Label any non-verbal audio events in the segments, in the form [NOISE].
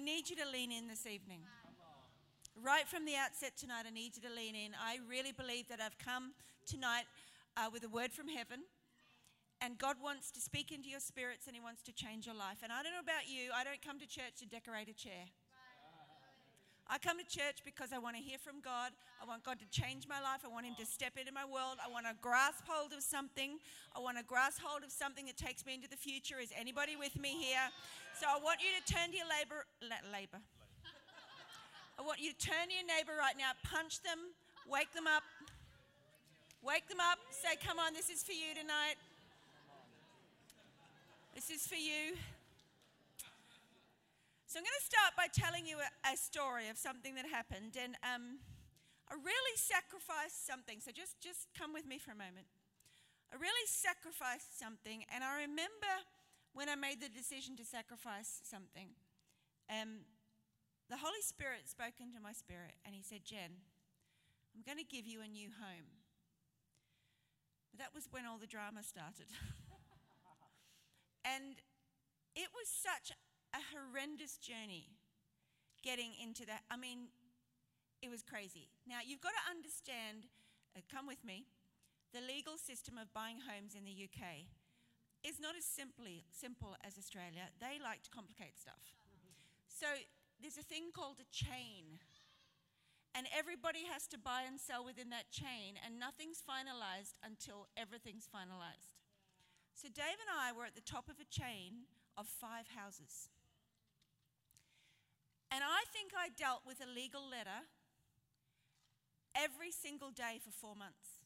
need you to lean in this evening. Right from the outset tonight, I need you to lean in. I really believe that I've come tonight uh, with a word from heaven. And God wants to speak into your spirits and He wants to change your life. And I don't know about you, I don't come to church to decorate a chair. I come to church because I want to hear from God. I want God to change my life. I want Him to step into my world. I want to grasp hold of something. I want to grasp hold of something that takes me into the future. Is anybody with me here? So I want you to turn to your labor, labor. I want you to turn to your neighbor right now, punch them, wake them up. Wake them up. Say, come on, this is for you tonight. This is for you. So I'm going to start by telling you a, a story of something that happened, and um, I really sacrificed something. So just just come with me for a moment. I really sacrificed something, and I remember when I made the decision to sacrifice something. Um, the Holy Spirit spoke into my spirit, and He said, "Jen, I'm going to give you a new home." But that was when all the drama started. [LAUGHS] and it was such a horrendous journey getting into that. I mean, it was crazy. Now, you've got to understand, uh, come with me, the legal system of buying homes in the UK is not as simply simple as Australia. They like to complicate stuff. So there's a thing called a chain. And everybody has to buy and sell within that chain, and nothing's finalized until everything's finalized. So Dave and I were at the top of a chain of five houses. And I think I dealt with a legal letter every single day for four months.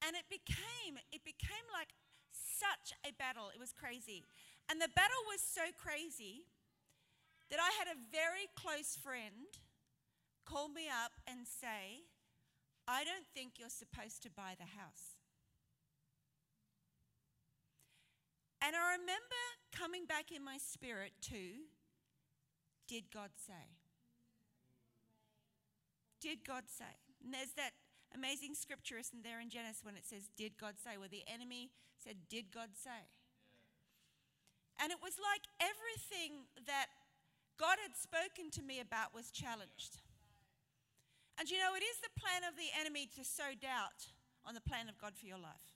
And it became, it became like such a battle. It was crazy. And the battle was so crazy that I had a very close friend call me up and say, I don't think you're supposed to buy the house. And I remember coming back in my spirit to did God say? Did God say? And there's that amazing scripture, isn't there, in Genesis when it says, Did God say? Where the enemy said, Did God say? And it was like everything that God had spoken to me about was challenged. And you know, it is the plan of the enemy to sow doubt on the plan of God for your life.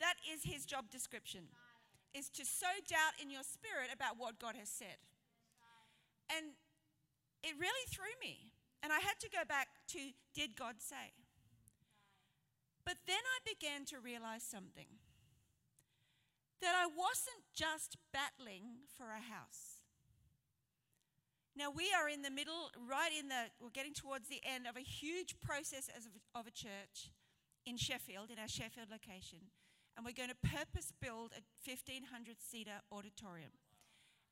That is his job description, is to sow doubt in your spirit about what God has said. And it really threw me. And I had to go back to did God say? But then I began to realize something that I wasn't just battling for a house. Now, we are in the middle, right in the, we're getting towards the end of a huge process as of, of a church in Sheffield, in our Sheffield location. And we're going to purpose build a 1,500 seater auditorium.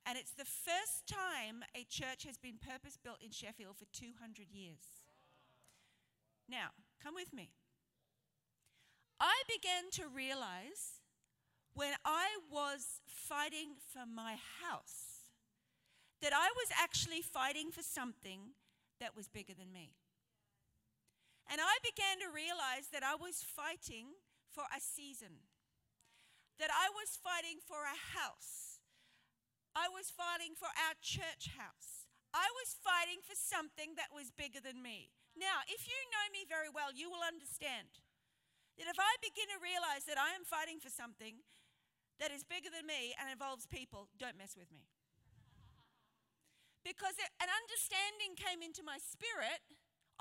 And it's the first time a church has been purpose built in Sheffield for 200 years. Now, come with me. I began to realize when I was fighting for my house that I was actually fighting for something that was bigger than me. And I began to realize that I was fighting for a season, that I was fighting for a house I was fighting for our church house. I was fighting for something that was bigger than me. Now, if you know me very well, you will understand that if I begin to realize that I am fighting for something that is bigger than me and involves people, don't mess with me. Because an understanding came into my spirit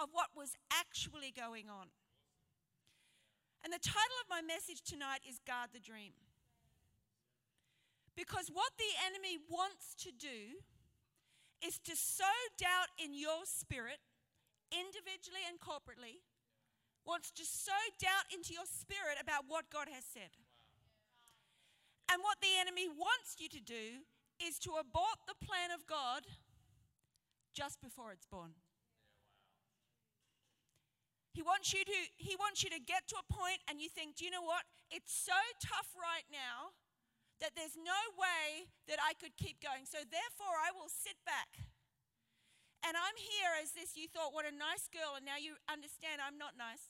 of what was actually going on. And the title of my message tonight is Guard the Dream. Because what the enemy wants to do is to sow doubt in your spirit, individually and corporately, wants to sow doubt into your spirit about what God has said. And what the enemy wants you to do is to abort the plan of God just before it's born. He wants you to he wants you to get to a point and you think, "Do you know what? It's so tough right now that there's no way that I could keep going. So therefore, I will sit back. And I'm here as this, you thought, what a nice girl, and now you understand I'm not nice.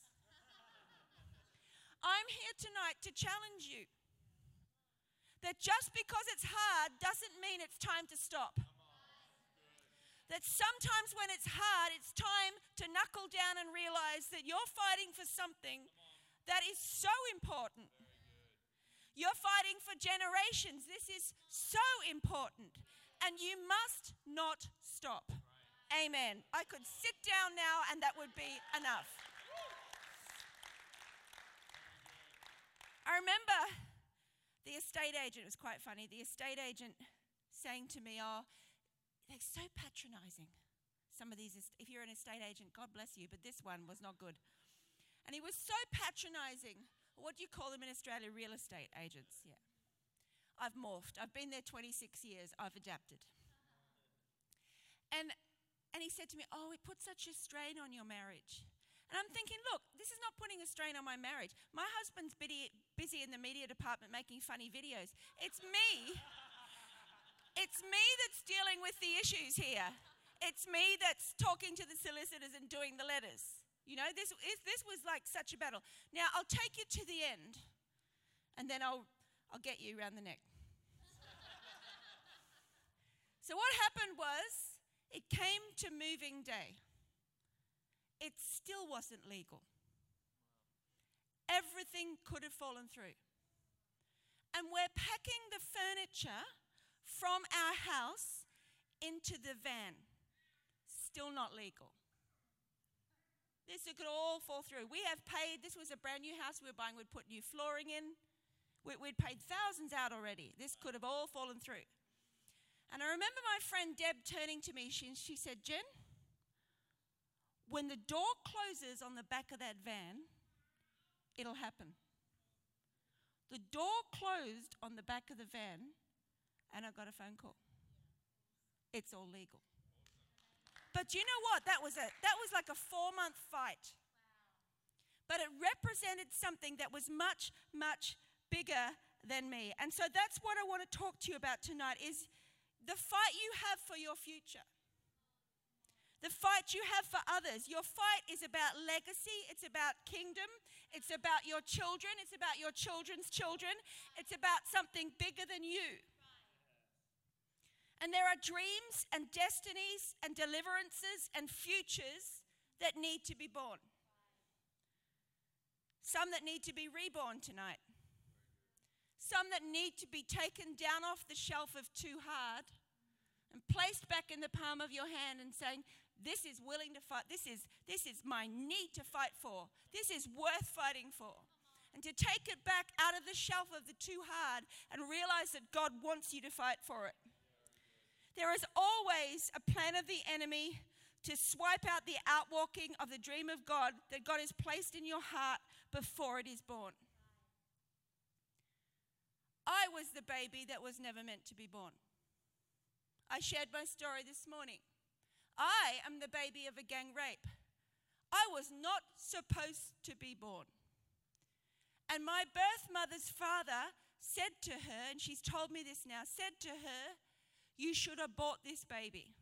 [LAUGHS] I'm here tonight to challenge you that just because it's hard doesn't mean it's time to stop. that sometimes when it's hard, it's time to knuckle down and realize that you're fighting for something that is so important. You're fighting for generations. This is so important. And you must not stop. Amen. I could sit down now and that would be enough. I remember the estate agent, it was quite funny, the estate agent saying to me, Oh, they're so patronizing. Some of these, if you're an estate agent, God bless you, but this one was not good. And he was so patronizing. What do you call them in Australia? Real estate agents, yeah. I've morphed. I've been there 26 years. I've adapted. And, and he said to me, Oh, it puts such a strain on your marriage. And I'm thinking, look, this is not putting a strain on my marriage. My husband's busy, busy in the media department making funny videos. It's me. It's me that's dealing with the issues here. It's me that's talking to the solicitors and doing the letters. You know, this, this was like such a battle. Now, I'll take you to the end, and then I'll, I'll get you around the neck. [LAUGHS] so, what happened was, it came to moving day it still wasn't legal. Everything could have fallen through. And we're packing the furniture from our house into the van. Still not legal. This could all fall through. We have paid, this was a brand new house we were buying, we'd put new flooring in. We, would paid thousands out already. This could have all fallen through. And I remember my friend Deb turning to me, she, she said, Jen, when the door closes on the back of that van, it'll happen. The door closed on the back of the van, and I got a phone call. It's all legal. But you know what? That was a that was like a four month fight. But it represented something that was much, much bigger than me. And so that's what I want to talk to you about tonight is the fight you have for your future the fight you have for others. Your fight is about legacy, it's about kingdom, it's about your children, it's about your children's children, it's about something bigger than you. And there are dreams and destinies and deliverances and futures that need to be born. Some that need to be reborn tonight. Some that need to be taken down off the shelf of too hard and placed back in the palm of your hand and saying, this is willing to fight. This is, this is my need to fight for. This is worth fighting for. And to take it back out of the shelf of the too hard and realize that God wants you to fight for it. There is always a plan of the enemy to swipe out the outwalking of the dream of God that God has placed in your heart before it is born. I was the baby that was never meant to be born. I shared my story this morning. I am the baby of a gang rape. I was not supposed to be born. And my birth mother's father said to her, and she's told me this now, said to her, You should abort this baby.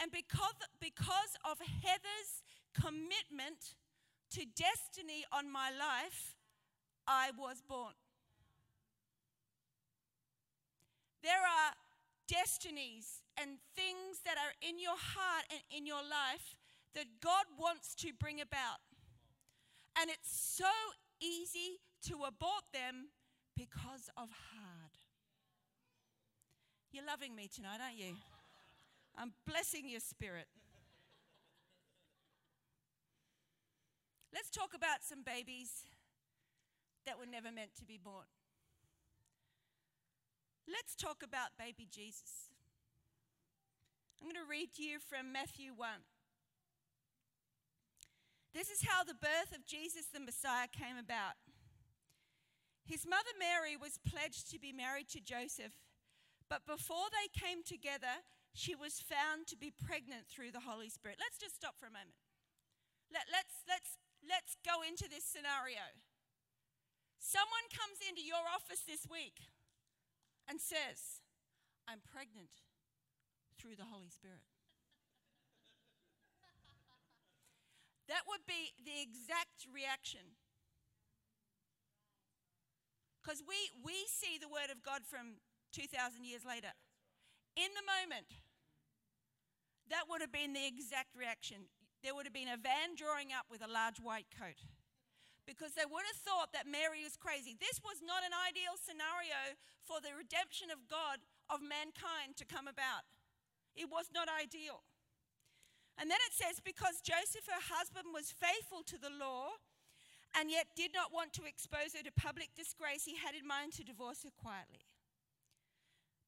And because, because of Heather's commitment to destiny on my life, I was born. There are destinies and things that are in your heart and in your life that God wants to bring about. And it's so easy to abort them because of hard. You're loving me tonight, aren't you? I'm blessing your spirit. Let's talk about some babies that were never meant to be born. Let's talk about baby Jesus. I'm going to read to you from Matthew 1. This is how the birth of Jesus the Messiah came about. His mother Mary was pledged to be married to Joseph, but before they came together, she was found to be pregnant through the Holy Spirit. Let's just stop for a moment. Let, let's, let's, let's go into this scenario. Someone comes into your office this week and says, I'm pregnant through the Holy Spirit. [LAUGHS] that would be the exact reaction. Because we, we see the Word of God from 2,000 years later. In the moment, that would have been the exact reaction. There would have been a van drawing up with a large white coat because they would have thought that Mary was crazy. This was not an ideal scenario for the redemption of God, of mankind to come about. It was not ideal. And then it says, because Joseph, her husband, was faithful to the law and yet did not want to expose her to public disgrace, he had in mind to divorce her quietly.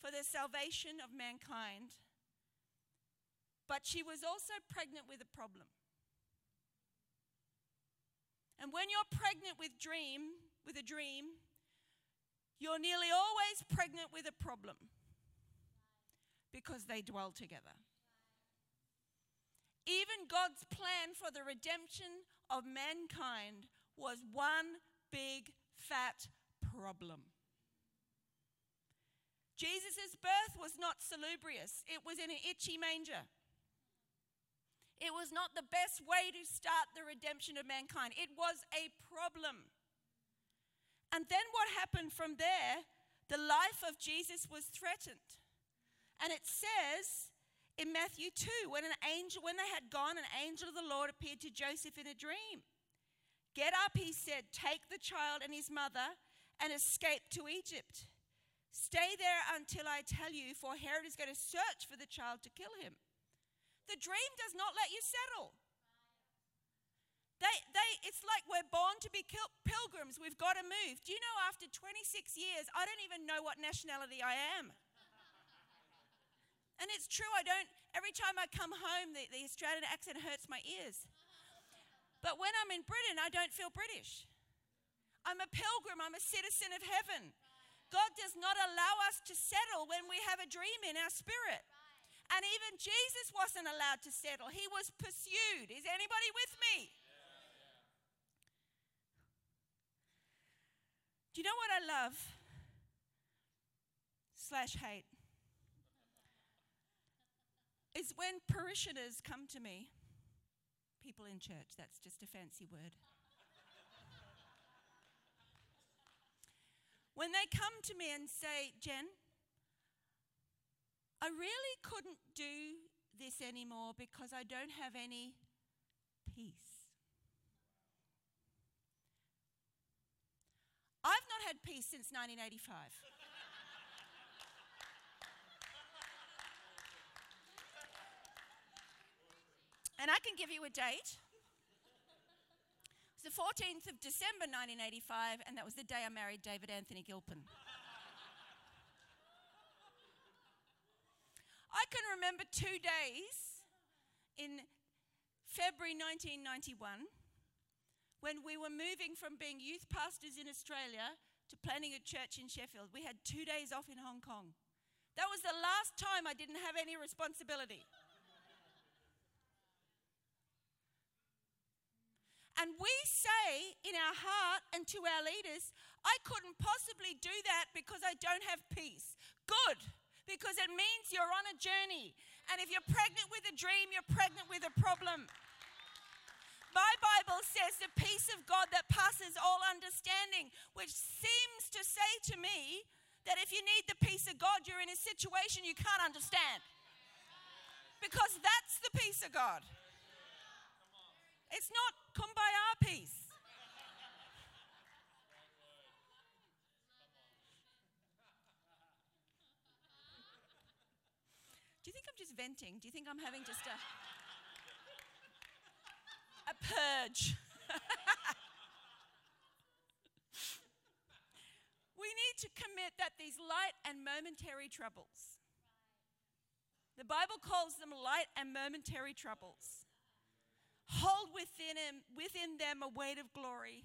for the salvation of mankind. But she was also pregnant with a problem. And when you're pregnant with dream, with a dream, you're nearly always pregnant with a problem because they dwell together. Even God's plan for the redemption of mankind was one big fat problem. Jesus' birth was not salubrious, it was in an itchy manger. It was not the best way to start the redemption of mankind. It was a problem. And then what happened from there? The life of Jesus was threatened. And it says in Matthew 2 when an angel when they had gone an angel of the Lord appeared to Joseph in a dream. Get up, he said, take the child and his mother and escape to Egypt. Stay there until I tell you, for Herod is going to search for the child to kill him. The dream does not let you settle. They, they, it's like we're born to be pilgrims. We've got to move. Do you know, after 26 years, I don't even know what nationality I am. And it's true, I don't, every time I come home, the, the Australian accent hurts my ears. But when I'm in Britain, I don't feel British. I'm a pilgrim, I'm a citizen of heaven. God does not allow us to settle when we have a dream in our spirit. And even Jesus wasn't allowed to settle, he was pursued. Is anybody with me? Do you know what I love? Slash hate. Is when parishioners come to me, people in church, that's just a fancy word. When they come to me and say, Jen, I really couldn't do this anymore because I don't have any peace. I've not had peace since 1985. and I can give you a date. It was the 14th of December 1985, and that was the day I married David Anthony Gilpin. I can remember two days in February 1991 when we were moving from being youth pastors in Australia to planning a church in Sheffield. We had two days off in Hong Kong. That was the last time I didn't have any responsibility. And we say in our heart and to our leaders, I couldn't possibly do that because I don't have peace. Good, because it means you're on a journey. And if you're pregnant with a dream, you're pregnant with a problem. My Bible says the peace of God that passes all understanding, which seems to say to me that if you need the peace of God, you're in a situation you can't understand. Because that's the peace of God. It's not kumbaya peace. Do you think I'm just venting? Do you think I'm having just a a purge? [LAUGHS] we need to commit that these light and momentary troubles. The Bible calls them light and momentary troubles hold within, him, within them a weight of glory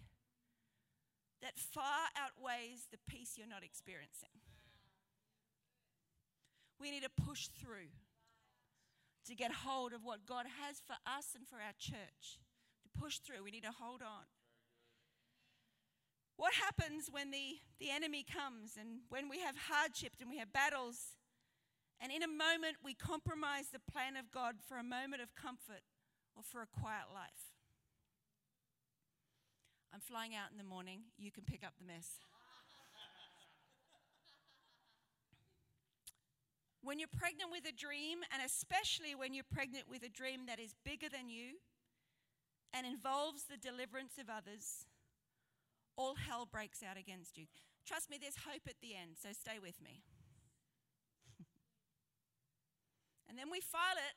that far outweighs the peace you're not experiencing. We need to push through. to get hold of what God has for us and for our church. To push through, we need to hold on. What happens when the, the enemy comes and when we have hardships and we have battles, and in a moment we compromise the plan of God for a moment of comfort or for a quiet life? I'm flying out in the morning. You can pick up the mess. when you're pregnant with a dream, and especially when you're pregnant with a dream that is bigger than you and involves the deliverance of others, all hell breaks out against you. Trust me, there's hope at the end, so stay with me. [LAUGHS] and then we file it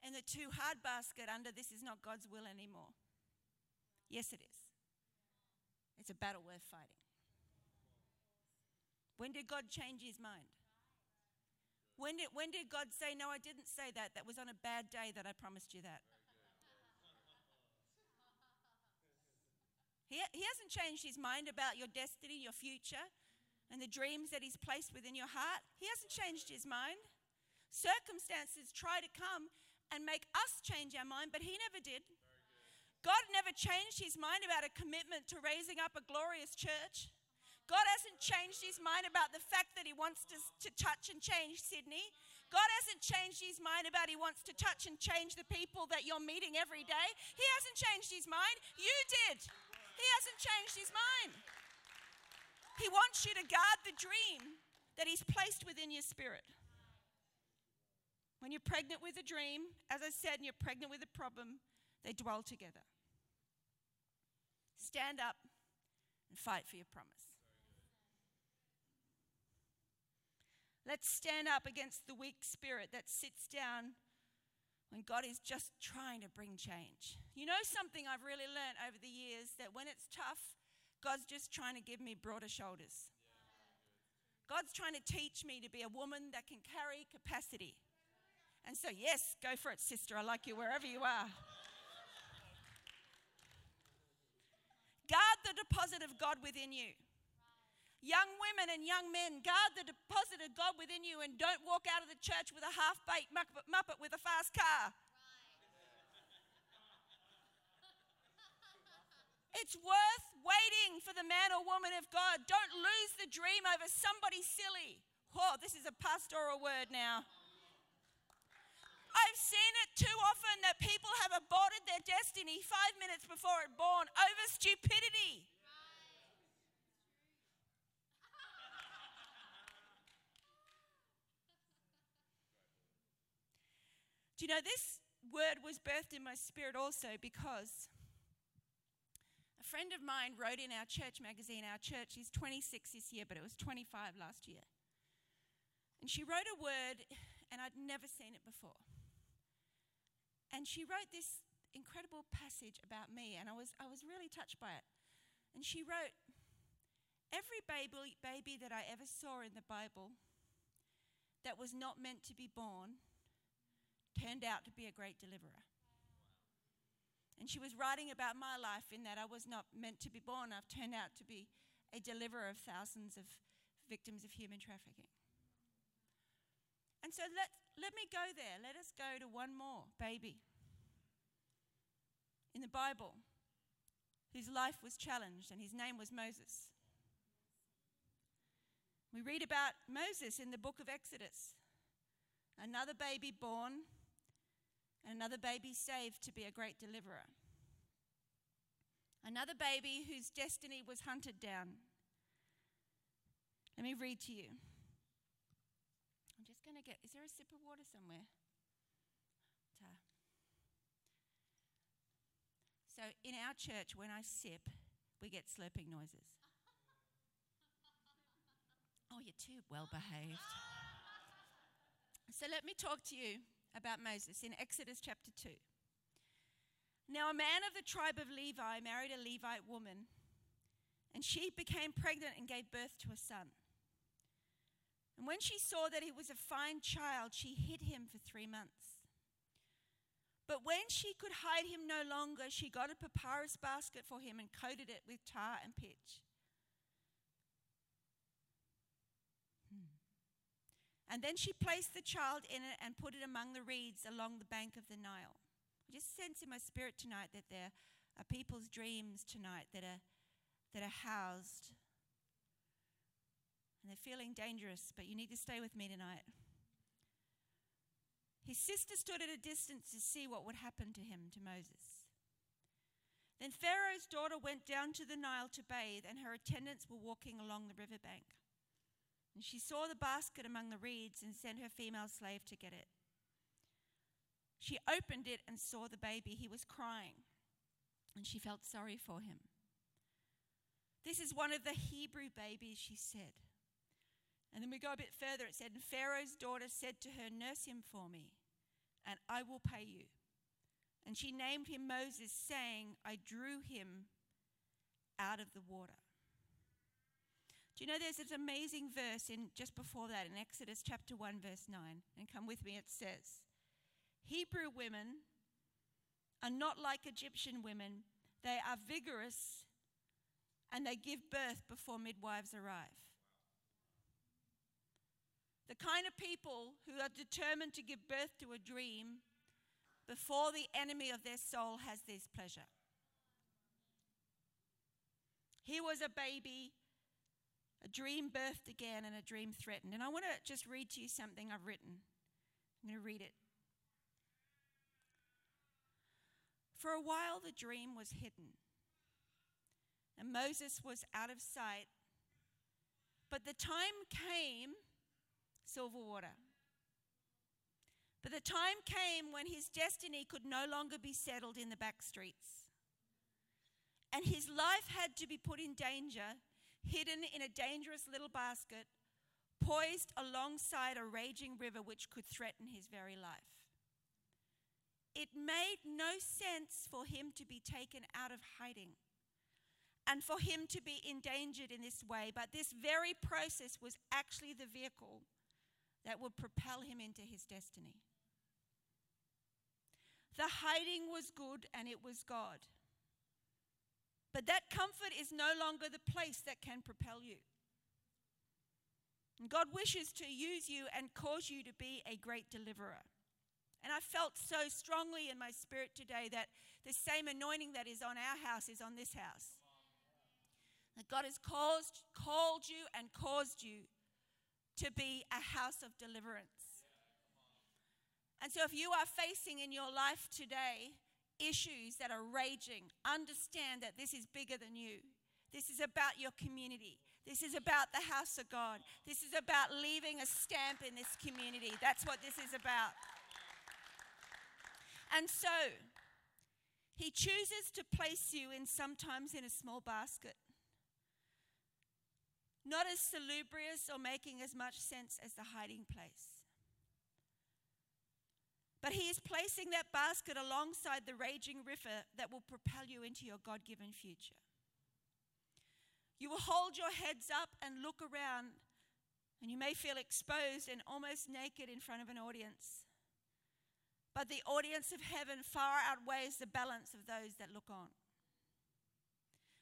in the too hard basket under this is not God's will anymore. Yes, it is. It's a battle worth fighting. When did God change his mind? When did, when did God say, No, I didn't say that? That was on a bad day that I promised you that. He, he hasn't changed his mind about your destiny, your future, and the dreams that he's placed within your heart. He hasn't changed his mind. Circumstances try to come and make us change our mind, but he never did. God never changed his mind about a commitment to raising up a glorious church. God hasn't changed his mind about the fact that he wants to, to touch and change Sydney. God hasn't changed his mind about he wants to touch and change the people that you're meeting every day. He hasn't changed his mind. You did. He hasn't changed his mind. He wants you to guard the dream that he's placed within your spirit. When you're pregnant with a dream, as I said, and you're pregnant with a problem, they dwell together. Stand up and fight for your promise. Let's stand up against the weak spirit that sits down when God is just trying to bring change. You know something I've really learned over the years that when it's tough, God's just trying to give me broader shoulders. God's trying to teach me to be a woman that can carry capacity. And so, yes, go for it, sister. I like you wherever you are. Guard the deposit of God within you. Young women and young men, guard the deposit of God within you and don't walk out of the church with a half baked muppet with a fast car. It's worth waiting for the man or woman of God. Don't lose the dream over somebody silly. Oh, this is a pastoral word now. I've seen it too often that people have aborted their destiny five minutes before it born over stupidity. [LAUGHS] Do you know this word was birthed in my spirit also because a friend of mine wrote in our church magazine, our church is 26 this year, but it was 25 last year. And she wrote a word, and I'd never seen it before. And she wrote this incredible passage about me, and I was, I was really touched by it. And she wrote, Every baby, baby that I ever saw in the Bible that was not meant to be born turned out to be a great deliverer. And she was writing about my life in that I was not meant to be born. I've turned out to be a deliverer of thousands of victims of human trafficking. And so let, let me go there. Let us go to one more baby in the Bible whose life was challenged, and his name was Moses. We read about Moses in the book of Exodus. Another baby born and another baby saved to be a great deliverer. Another baby whose destiny was hunted down. Let me read to you. I'm just going to get, is there a sip of water somewhere? So, in our church, when I sip, we get slurping noises. [LAUGHS] Oh, you're too well behaved. So, let me talk to you about Moses in Exodus chapter 2. Now, a man of the tribe of Levi married a Levite woman, and she became pregnant and gave birth to a son. And when she saw that he was a fine child, she hid him for three months. But when she could hide him no longer, she got a papyrus basket for him and coated it with tar and pitch. Hmm. And then she placed the child in it and put it among the reeds along the bank of the Nile. I just sense in my spirit tonight that there are people's dreams tonight that are, that are housed. And they're feeling dangerous, but you need to stay with me tonight. His sister stood at a distance to see what would happen to him, to Moses. Then Pharaoh's daughter went down to the Nile to bathe, and her attendants were walking along the riverbank. And she saw the basket among the reeds and sent her female slave to get it. She opened it and saw the baby. He was crying, and she felt sorry for him. This is one of the Hebrew babies, she said. And then we go a bit further. It said, And Pharaoh's daughter said to her, Nurse him for me, and I will pay you. And she named him Moses, saying, I drew him out of the water. Do you know there's this amazing verse in just before that in Exodus chapter 1 verse 9 and come with me it says Hebrew women are not like Egyptian women they are vigorous and they give birth before midwives arrive the kind of people who are determined to give birth to a dream before the enemy of their soul has this pleasure. He was a baby, a dream birthed again, and a dream threatened. And I want to just read to you something I've written. I'm going to read it. For a while, the dream was hidden, and Moses was out of sight. But the time came, silver water but the time came when his destiny could no longer be settled in the back streets. And his life had to be put in danger, hidden in a dangerous little basket, poised alongside a raging river which could threaten his very life. It made no sense for him to be taken out of hiding and for him to be endangered in this way, but this very process was actually the vehicle that would propel him into his destiny. The hiding was good and it was God. But that comfort is no longer the place that can propel you. God wishes to use you and cause you to be a great deliverer. And I felt so strongly in my spirit today that the same anointing that is on our house is on this house. That God has caused, called you and caused you to be a house of deliverance. And so, if you are facing in your life today issues that are raging, understand that this is bigger than you. This is about your community. This is about the house of God. This is about leaving a stamp in this community. That's what this is about. And so, he chooses to place you in sometimes in a small basket. Not as salubrious or making as much sense as the hiding place. But He is placing that basket alongside the raging river that will propel you into your God given future. You will hold your heads up and look around, and you may feel exposed and almost naked in front of an audience. But the audience of heaven far outweighs the balance of those that look on.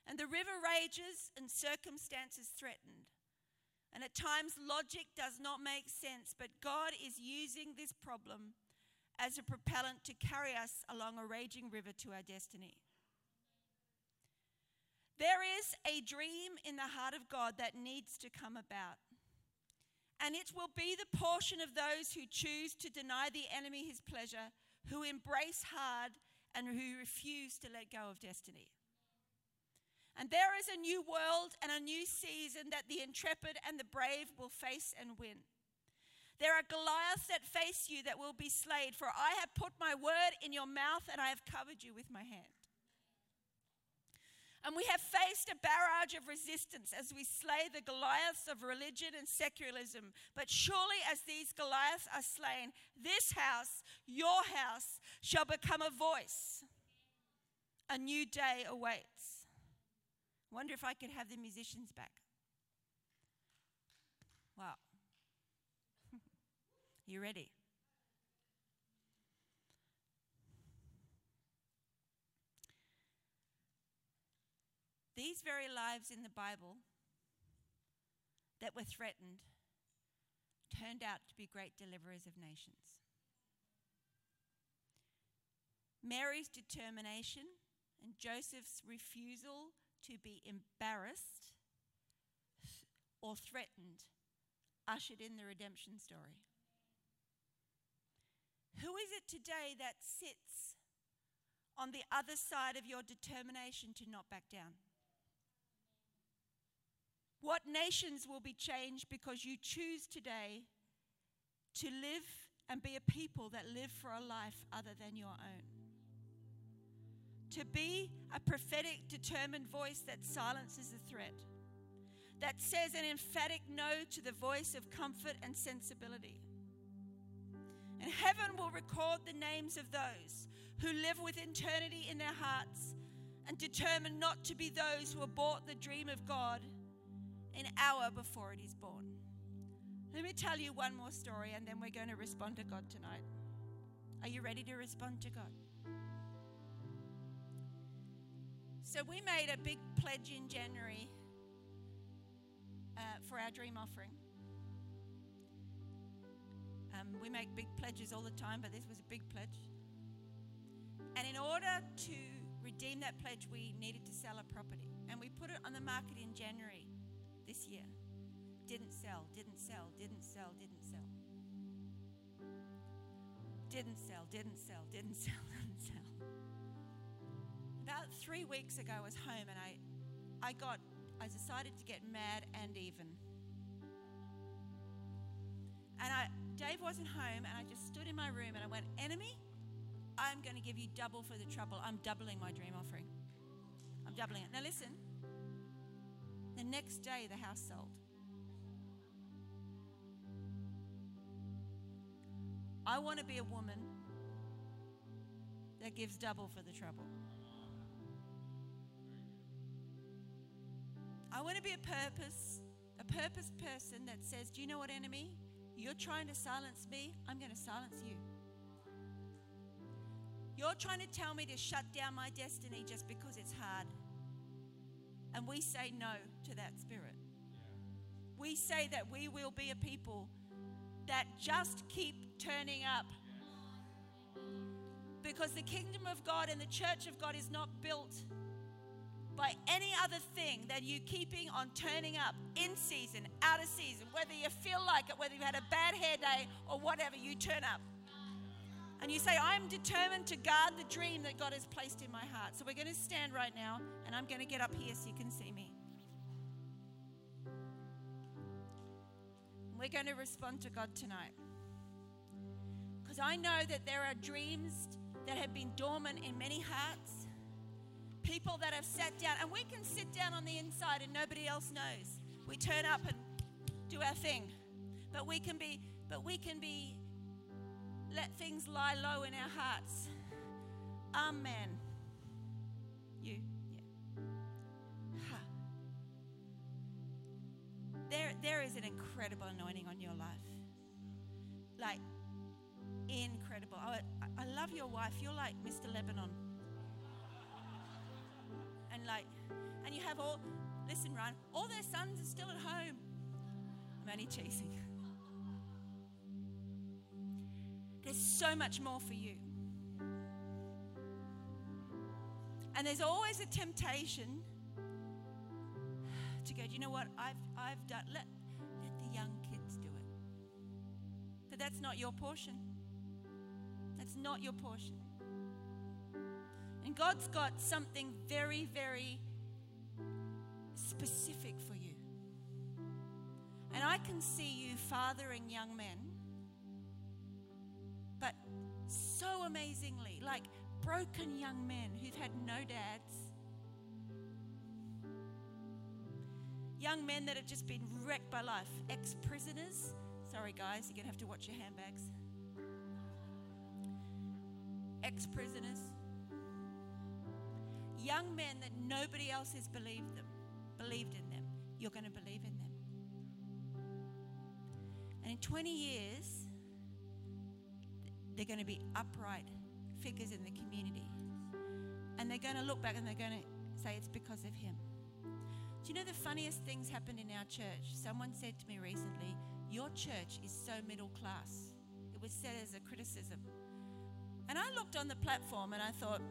And the river rages and circumstances threatened. And at times, logic does not make sense, but God is using this problem as a propellant to carry us along a raging river to our destiny. There is a dream in the heart of God that needs to come about. And it will be the portion of those who choose to deny the enemy his pleasure, who embrace hard, and who refuse to let go of destiny. And there is a new world and a new season that the intrepid and the brave will face and win. There are Goliaths that face you that will be slayed, for I have put my word in your mouth and I have covered you with my hand. And we have faced a barrage of resistance as we slay the Goliaths of religion and secularism. But surely, as these Goliaths are slain, this house, your house, shall become a voice. A new day awaits. Wonder if I could have the musicians back. Wow. [LAUGHS] You ready? These very lives in the Bible that were threatened turned out to be great deliverers of nations. Mary's determination and Joseph's refusal to be embarrassed or threatened ushered in the redemption story. Who is it today that sits on the other side of your determination to not back down? What nations will be changed because you choose today to live and be a people that live for a life other than your own? To be a prophetic, determined voice that silences the threat, that says an emphatic no to the voice of comfort and sensibility. And heaven will record the names of those who live with eternity in their hearts and determine not to be those who abort the dream of God an hour before it is born. Let me tell you one more story and then we're going to respond to God tonight. Are you ready to respond to God? So, we made a big pledge in January uh, for our dream offering. Um, we make big pledges all the time, but this was a big pledge. And in order to redeem that pledge, we needed to sell a property. And we put it on the market in January this year. Didn't sell, didn't sell, didn't sell, didn't sell. Didn't sell, didn't sell, didn't sell, [LAUGHS] didn't sell. About three weeks ago, I was home and I, I got, I decided to get mad and even. And I, Dave wasn't home, and I just stood in my room and I went, Enemy, I'm going to give you double for the trouble. I'm doubling my dream offering. I'm doubling it. Now, listen, the next day, the house sold. I want to be a woman that gives double for the trouble. I want to be a purpose, a purpose person that says, Do you know what, enemy? You're trying to silence me, I'm going to silence you. You're trying to tell me to shut down my destiny just because it's hard. And we say no to that spirit. We say that we will be a people that just keep turning up. Because the kingdom of God and the church of God is not built by any other thing than you keeping on turning up in season, out of season, whether you feel like it, whether you had a bad hair day or whatever, you turn up. And you say, I'm determined to guard the dream that God has placed in my heart. So we're going to stand right now, and I'm going to get up here so you can see me. We're going to respond to God tonight. Because I know that there are dreams that have been dormant in many hearts, people that have sat down, and we can sit down on the inside and nobody else knows. We turn up and do our thing. But we can be, but we can be let things lie low in our hearts. Amen. You. There, there is an incredible anointing on your life. Like, incredible. I, I love your wife. You're like Mr. Lebanon. Like, and you have all, listen, Ryan, all their sons are still at home. I'm only chasing. There's so much more for you. And there's always a temptation to go, do you know what? I've, I've done, let, let the young kids do it. But that's not your portion. That's not your portion. God's got something very, very specific for you. And I can see you fathering young men but so amazingly, like broken young men who've had no dads. Young men that have just been wrecked by life, ex prisoners. Sorry, guys, you're going to have to watch your handbags. Ex prisoners. Young men that nobody else has believed them, believed in them. You're going to believe in them. And in 20 years, they're going to be upright figures in the community. And they're going to look back and they're going to say it's because of him. Do you know the funniest things happened in our church? Someone said to me recently, Your church is so middle class. It was said as a criticism. And I looked on the platform and I thought,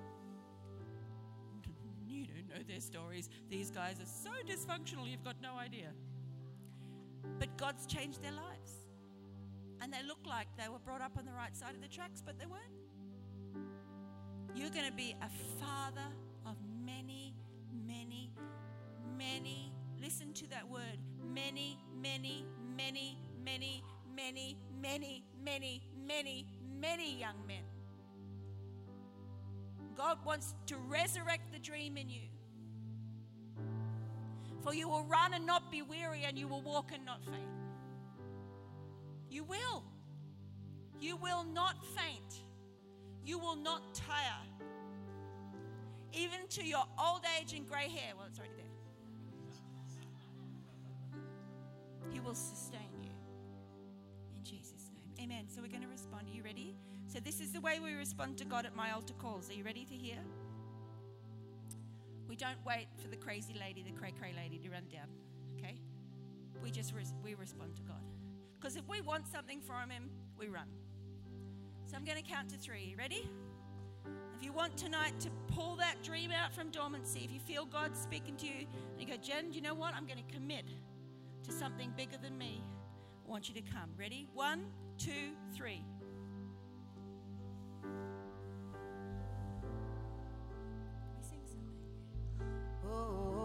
You don't know their stories. These guys are so dysfunctional, you've got no idea. But God's changed their lives. And they look like they were brought up on the right side of the tracks, but they weren't. You're going to be a father of many, many, many. Listen to that word many, many, many, many, many, many, many, many, many young men. God wants to resurrect the dream in you. For you will run and not be weary, and you will walk and not faint. You will. You will not faint. You will not tire. Even to your old age and gray hair. Well, it's already there. He will sustain you. In Jesus' name. Amen. So we're going to respond. Are you ready? So this is the way we respond to God at my altar calls. Are you ready to hear? We don't wait for the crazy lady, the cray cray lady to run down. Okay? We just res- we respond to God. Because if we want something from Him, we run. So I'm going to count to three. Ready? If you want tonight to pull that dream out from dormancy, if you feel God speaking to you, and you go, Jen, do you know what? I'm going to commit to something bigger than me. I want you to come. Ready? One, two, three. oh.